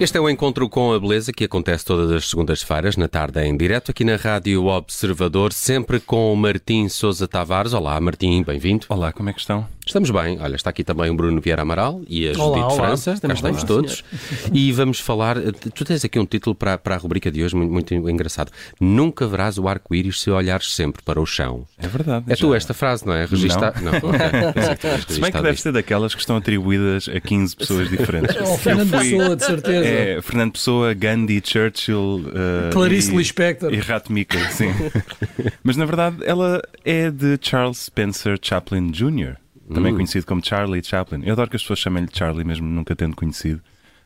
Este é o encontro com a beleza que acontece todas as segundas-feiras, na tarde em direto, aqui na Rádio Observador, sempre com o Martim Sousa Tavares. Olá, Martim, bem-vindo. Olá, como é que estão? Estamos bem. Olha, está aqui também o Bruno Vieira Amaral e a Judite olá. França. Estamos Cá estamos todos. E vamos falar. Tu tens aqui um título para, para a rubrica de hoje muito, muito engraçado. Nunca verás o arco-íris se olhares sempre para o chão. É verdade. É tu já- esta frase, não é? Regista... Não, ok. Pensei que tinhas Se bem que deve ser daquelas que estão atribuídas a 15 pessoas diferentes. É o Fernando fui- Pessoa, de certeza. É, Fernando Pessoa, Gandhi, Churchill. uh, Clarice e- Lispector. E Ratmika, sim. Mas na verdade ela é de Charles Spencer Chaplin Jr., também Hum. conhecido como Charlie Chaplin. Eu adoro que as pessoas chamem-lhe Charlie, mesmo nunca tendo conhecido,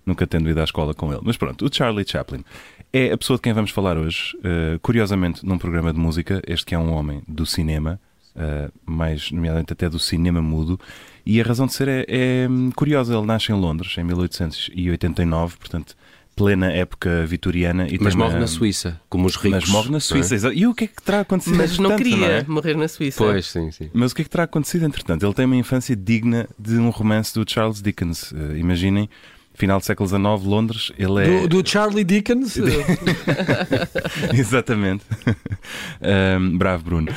nunca tendo ido à escola com ele. Mas pronto, o Charlie Chaplin é a pessoa de quem vamos falar hoje, uh, curiosamente num programa de música, este que é um homem do cinema. uh, mais nomeadamente até do cinema mudo, e a razão de ser é, é, hum, curiosa. Ele nasce em Londres em 1889, portanto, plena época vitoriana. E Mas morre uma- na Suíça, como os ricos. mas morre na não é? Suíça. exato. E o que é que terá acontecido Mas não queria é? morrer na Suíça. Pois, sim, sim. Mas o que é que terá acontecido entretanto? Ele tem uma infância digna de um romance do Charles Dickens. Eh, imaginem, final do século XIX, Londres, ele é. Do, do Charlie Dickens. Exatamente. Ahm, bravo, Bruno.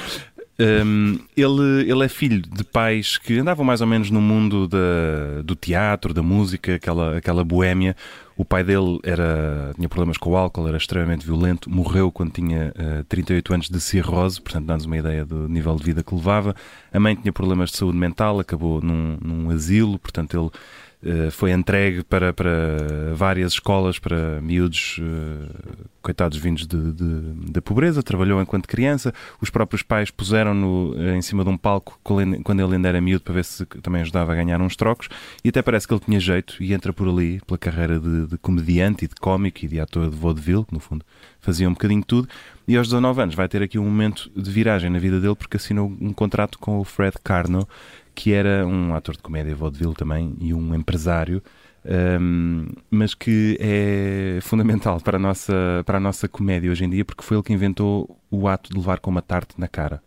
Ahm, ele, ele é filho de pais que andavam mais ou menos no mundo da, do teatro, da música, aquela, aquela boémia. O pai dele era, tinha problemas com o álcool, era extremamente violento, morreu quando tinha ah, 38 anos de cirrose, portanto, dá-nos uma ideia do nível de vida que levava. A mãe tinha problemas de saúde mental, acabou num, num asilo, portanto, ele foi entregue para, para várias escolas para miúdos eh, coitados vindos de, de- da pobreza, trabalhou enquanto criança, os próprios pais puseram-no eh, em cima de um palco quando ele ainda era miúdo para ver se também ajudava a ganhar uns trocos. E até parece que ele tinha jeito e entra por ali pela carreira de, de comediante e de cómico e de ator de vaudeville, que no fundo fazia um bocadinho de tudo. E aos 19 anos vai ter aqui um momento de viragem na vida dele porque assinou um contrato com o Fred Carno que era um ator de comédia vaudeville também e um empresário, hum, mas que é fundamental para a, nossa, para a nossa comédia hoje em dia, porque foi ele que inventou o ato de levar com uma tarte na cara.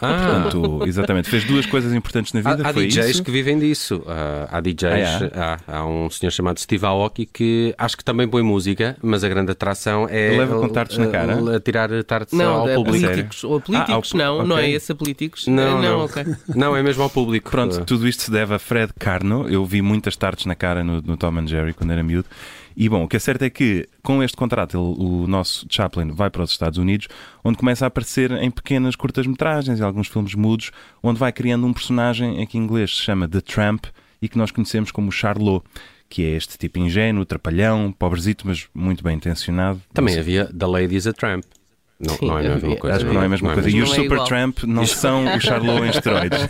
Ah, Portanto, exatamente, fez duas coisas importantes na vida. Há, há foi DJs isso. que vivem disso. Ah, há DJs, Ah, há, há um senhor chamado Steve Aoki que acho que também põe música, mas a grande atração é Ele leva com tartes na ah, cara? a tirar tartes Não, ao é público. políticos. Ou políticos, Ah, ao- não, não é esse a políticos. Não, Eh, não. ok. Não, é mesmo ao público. Pronto, tudo isto se deve a Fred Carno. Eu vi muitas tartes na cara no, no Tom and Jerry quando era miúdo. E bom, o que é certo é que com este contrato ele- o nosso Chaplin vai para os Estados Unidos, onde começa a aparecer em pequenas curtas-metragens e alguns filmes mudos, onde vai criando um personagem em que em inglês se chama The Tramp e que nós conhecemos como Charlot, que é este tipo ingênuo, trapalhão, pobrezito, mas muito bem intencionado. Também havia The Lady is a Tramp. Não, Sim, não é a mesma coisa. Acho que não é a mesma coisa. E os é Super igual. Tramp não são o Charlot em esteroides.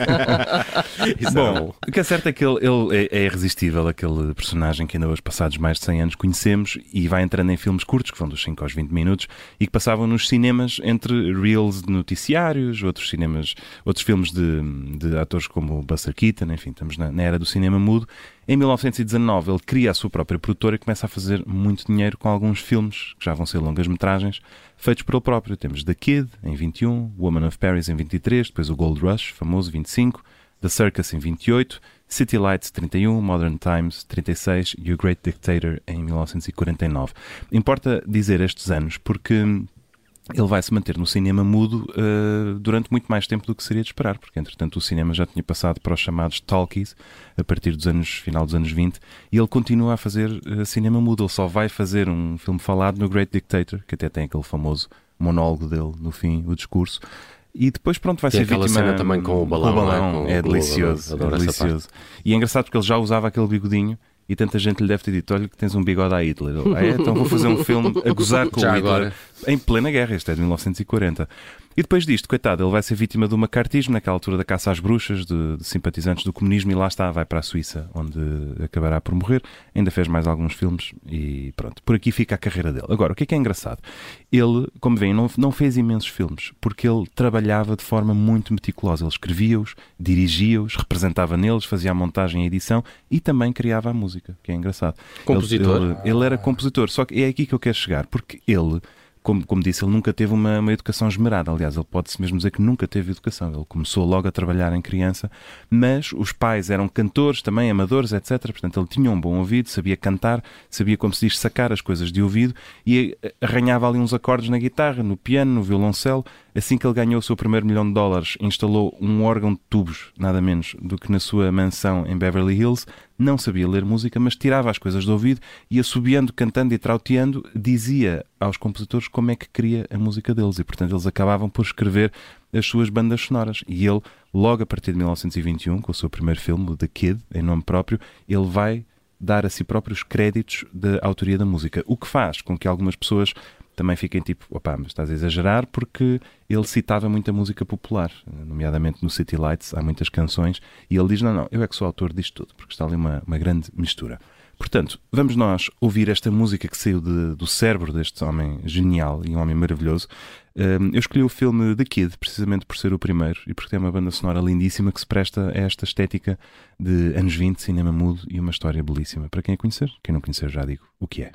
Bom, o que é certo é que ele, ele é, é irresistível, aquele personagem que ainda hoje, passados mais de 100 anos, conhecemos e vai entrando em filmes curtos, que vão dos 5 aos 20 minutos, e que passavam nos cinemas entre reels de noticiários, outros cinemas, outros filmes de, de atores como Buster Keaton, enfim, estamos na, na era do cinema mudo. Em 1919 ele cria a sua própria produtora e começa a fazer muito dinheiro com alguns filmes, que já vão ser longas-metragens, feitos por ele próprio. Temos The Kid, em 21, Woman of Paris, em 23, depois o Gold Rush, famoso, 25, The Circus, em 28, City Lights, 31, Modern Times, 36 e O Great Dictator, em 1949. Importa dizer estes anos porque ele vai se manter no cinema mudo eh, durante muito mais tempo do que seria de esperar, porque entretanto o cinema já tinha passado para os chamados talkies a partir dos anos final dos anos 20 e ele continua a fazer eh, cinema mudo. Ele só vai fazer um filme falado no Great Dictator, que até tem aquele famoso monólogo dele no fim, o discurso. E depois, pronto, vai Tem ser aquela vítima... cena também com o balão, não é? É com o delicioso, balão. É delicioso. E é engraçado porque ele já usava aquele bigodinho e tanta gente lhe deve ter dito: Olha, que tens um bigode a Hitler. Ah, é? Então vou fazer um filme a gozar com Já o Hitler agora. Em plena guerra. Este é de 1940. E depois disto, coitado, ele vai ser vítima do macartismo, naquela altura da caça às bruxas, de, de simpatizantes do comunismo, e lá está, vai para a Suíça, onde acabará por morrer. Ainda fez mais alguns filmes e pronto. Por aqui fica a carreira dele. Agora, o que é que é engraçado? Ele, como veem, não, não fez imensos filmes, porque ele trabalhava de forma muito meticulosa. Ele escrevia-os, dirigia-os, representava neles, fazia a montagem e a edição e também criava a música, que é engraçado. Compositor? Ele, ele- ele era compositor, só que é aqui que eu quero chegar, porque ele como, como disse, ele nunca teve uma, uma educação esmerada. Aliás, ele pode-se mesmo dizer que nunca teve educação. Ele começou logo a trabalhar em criança, mas os pais eram cantores também, amadores, etc. Portanto, ele tinha um bom ouvido, sabia cantar, sabia, como se diz, sacar as coisas de ouvido e arranhava ali uns acordes na guitarra, no piano, no violoncelo. Assim que ele ganhou o seu primeiro milhão de dólares, instalou um órgão de tubos, nada menos do que na sua mansão em Beverly Hills. Não sabia ler música, mas tirava as coisas do ouvido e, assobiando, cantando e trauteando, dizia aos compositores como é que queria a música deles. E, portanto, eles acabavam por escrever as suas bandas sonoras. E ele, logo a partir de 1921, com o seu primeiro filme, The Kid, em nome próprio, ele vai dar a si próprio os créditos da autoria da música. O que faz com que algumas pessoas também fiquem tipo, opá, mas estás a exagerar porque ele citava muita música popular, nomeadamente no City Lights, há muitas canções, e ele diz, não, não, eu é que sou autor disto tudo, porque está ali uma, uma grande mistura. Portanto, vamos nós ouvir esta música que saiu de, do cérebro deste homem genial e um homem maravilhoso. Um, eu escolhi o filme The Kid, precisamente por ser o primeiro e porque tem uma banda sonora lindíssima que se presta a esta estética de anos 20, cinema mudo e uma história belíssima. Para quem a conhecer, quem não conhecer, já digo o que é.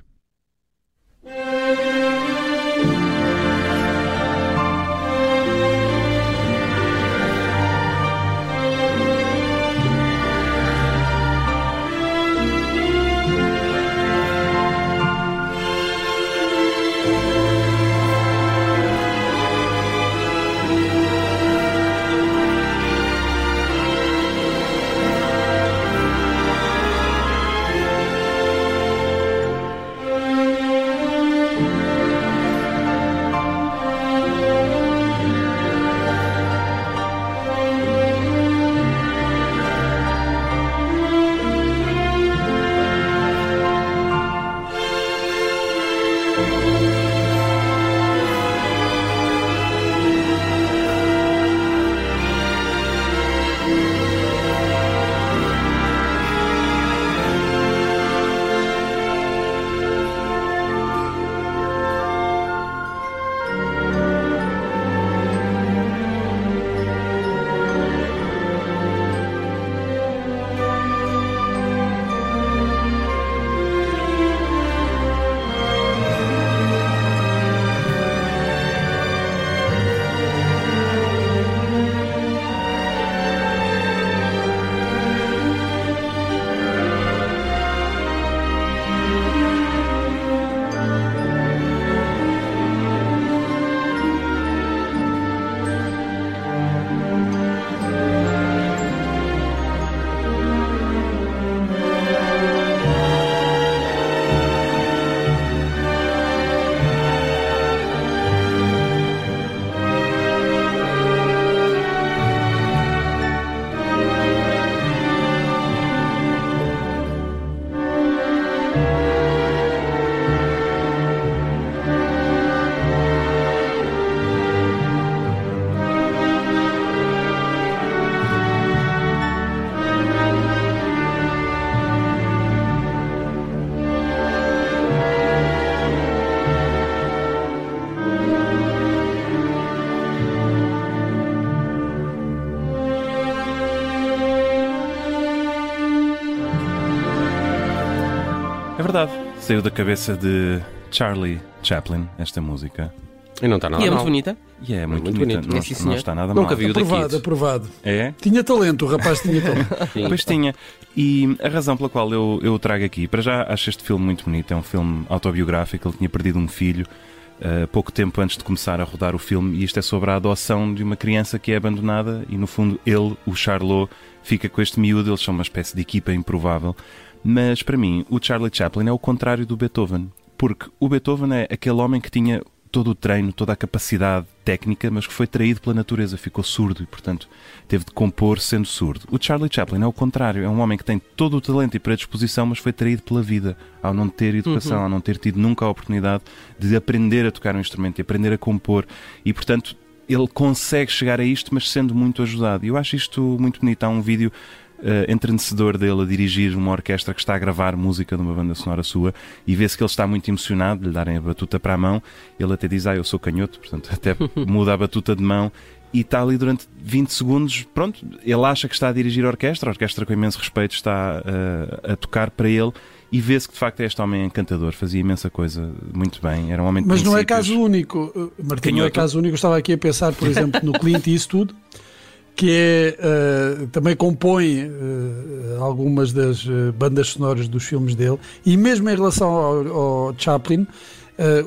Verdade. Saiu da cabeça de Charlie Chaplin, esta música. E não está nada E é mal. muito bonita. E é muito, muito bonita. Não, É, sim, não senhor. está nada Nunca mal. vi o da Aprovado, aprovado. É? Tinha talento, o rapaz tinha talento. Sim. Pois tinha. E a razão pela qual eu, eu o trago aqui, para já acho este filme muito bonito. É um filme autobiográfico. Ele tinha perdido um filho uh, pouco tempo antes de começar a rodar o filme. E isto é sobre a adoção de uma criança que é abandonada. E no fundo, ele, o Charlot, fica com este miúdo. Eles são uma espécie de equipa improvável. Mas para mim, o Charlie Chaplin é o contrário do Beethoven. Porque o Beethoven é aquele homem que tinha todo o treino, toda a capacidade técnica, mas que foi traído pela natureza, ficou surdo e, portanto, teve de compor sendo surdo. O Charlie Chaplin é o contrário, é um homem que tem todo o talento e predisposição, mas foi traído pela vida, ao não ter educação, Uhum. ao não ter tido nunca a oportunidade de aprender a tocar um instrumento e aprender a compor. E, portanto, ele consegue chegar a isto, mas sendo muito ajudado. E eu acho isto muito bonito. Há um vídeo eh, entrenecedor dele a dirigir uma orquestra que está a gravar música de uma banda sonora sua e vê-se que ele está muito emocionado de lhe darem a batuta para a mão. Ele até diz: Ah, eu sou canhoto, portanto, até muda a batuta de mão. E está ali durante 20 segundos, pronto, ele acha que está a dirigir a orquestra, a orquestra com imenso respeito está eh, a tocar para ele e vê-se que de facto este homem é encantador, fazia imensa coisa muito bem, era um homem de Mas não é princípios. caso único, uh, Martim, não é caso único. Eu estava aqui a pensar, por exemplo, no Clint Eastwood, que é, uh, também compõe uh, algumas das uh, bandas sonoras dos filmes dele, e mesmo em relação ao, ao Chaplin, uh,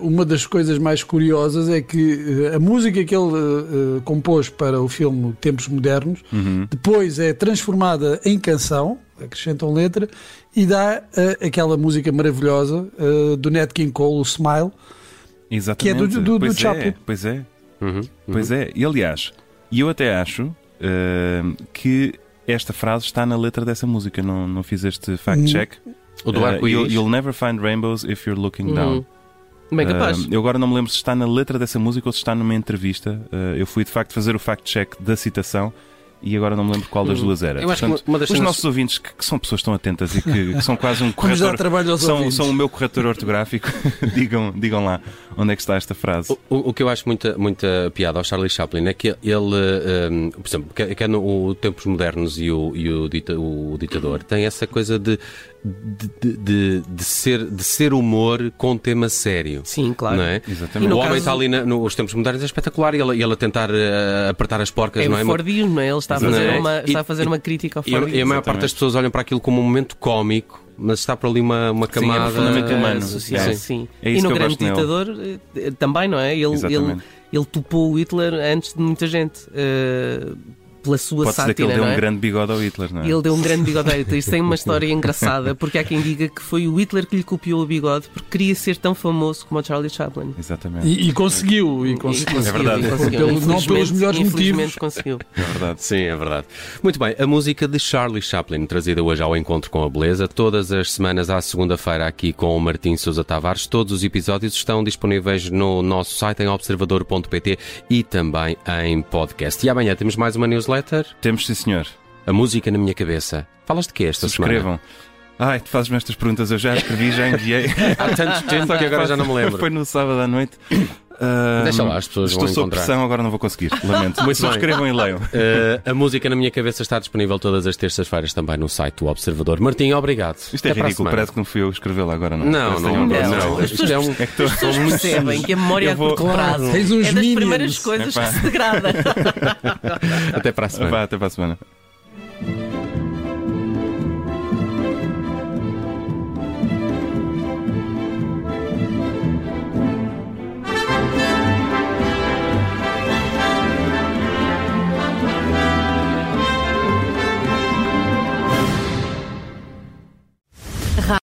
uma das coisas mais curiosas é que uh, a música que ele compôs para o filme Tempos Modernos Uhum. depois é transformada em canção, acrescentam letra, e dá uh, aquela música maravilhosa uh, do Nat King Cole, o Smile, Exatamente. que é do- do- do pois Chaplin. É, pois é, Uhum, pois é. E aliás, e eu até acho uh, que esta frase está na letra dessa música, não, não fiz este fact-check. O do Uh, arco-íris. you'll, you'll never find rainbows if you're looking down. Hum. Bem capaz. Uh, eu agora não me lembro se está na letra dessa música ou se está numa entrevista. Uh, eu fui de facto fazer o fact-check da citação e agora não me lembro qual das Hum. duas era. Eu acho que Portanto, uma das os cenas- nossos ouvintes, que, que são pessoas tão atentas e que, que são quase um corretor, trabalho aos são, são o meu corretor ortográfico, digam, digam lá onde é que está esta frase. O, o que eu acho muita, muita piada ao Charlie Chaplin é que ele, um, por exemplo, que, que é no o Tempos Modernos e o, e o, dita- o ditador tem essa coisa de, de, de- de, ser, de ser humor com tema sério. Sim, claro. Não é? Exatamente. E o homem caso- está ali na- nos tempos modernos é espetacular e ele, ele a tentar eh, apertar as porcas, É não é? o Fordismo, não é? Ele está a Não fazer, é? uma, E- está a fazer uma crítica ao E, a- Fordismo. e a maior parte Exatamente. das pessoas olham para aquilo como um momento cómico, mas está por ali uma, uma Sim, é camada. eh, humano. social, Sim. sim. É e no Grande gosto nele. Ditador eh, também, não é? Ele, ele, Exatamente. ele topou o Hitler antes de muita gente. eh, pela sua que sátira, ele deu não um é? grande bigode ao Hitler, não é? E ele deu um grande bigode a Hitler. Isto tem uma história engraçada, porque há quem diga que foi o Hitler que lhe copiou o bigode porque queria ser tão famoso como o Charlie Chaplin. Exatamente, E, e conseguiu, e conseguiu. É verdade. e conseguiu. Pelo- não pelos melhores infelizmente motivos. conseguiu. é verdade. Sim, é verdade. Muito bem, a música de Charlie Chaplin, trazida hoje ao Encontro com a Beleza, todas as semanas à segunda-feira aqui com o Martim Sousa Tavares. Todos os episódios estão disponíveis no nosso site em observador.pt e também em podcast. E amanhã temos mais uma newsletter, Temos, sim, senhor. A Música na Minha Cabeça. Falas de quê esta semana? Subscrevam. Ai, tu fazes-me estas perguntas, eu já escrevi, já enviei. Há tanto tempo que agora já não me lembro. Foi no sábado à noite. Deixa lá, as pessoas Estou vão sob encontrar. pressão, agora não vou conseguir. Lamento. Muito bem. Subscrevam e leiam. Eh, a música na minha cabeça está disponível todas as terças-feiras também no site do Observador. Martim, obrigado. Isto é Até ridículo, parece que não fui eu que escrevê-la agora, não. Não, que não, não, não. coisa. As Isto é um... É que estou- As pessoas percebem que a memória Eu é vou- de curto prazo Tens uns é das minions. primeiras coisas Epá. que se degrada. Até para a semana. Vá, até para a semana.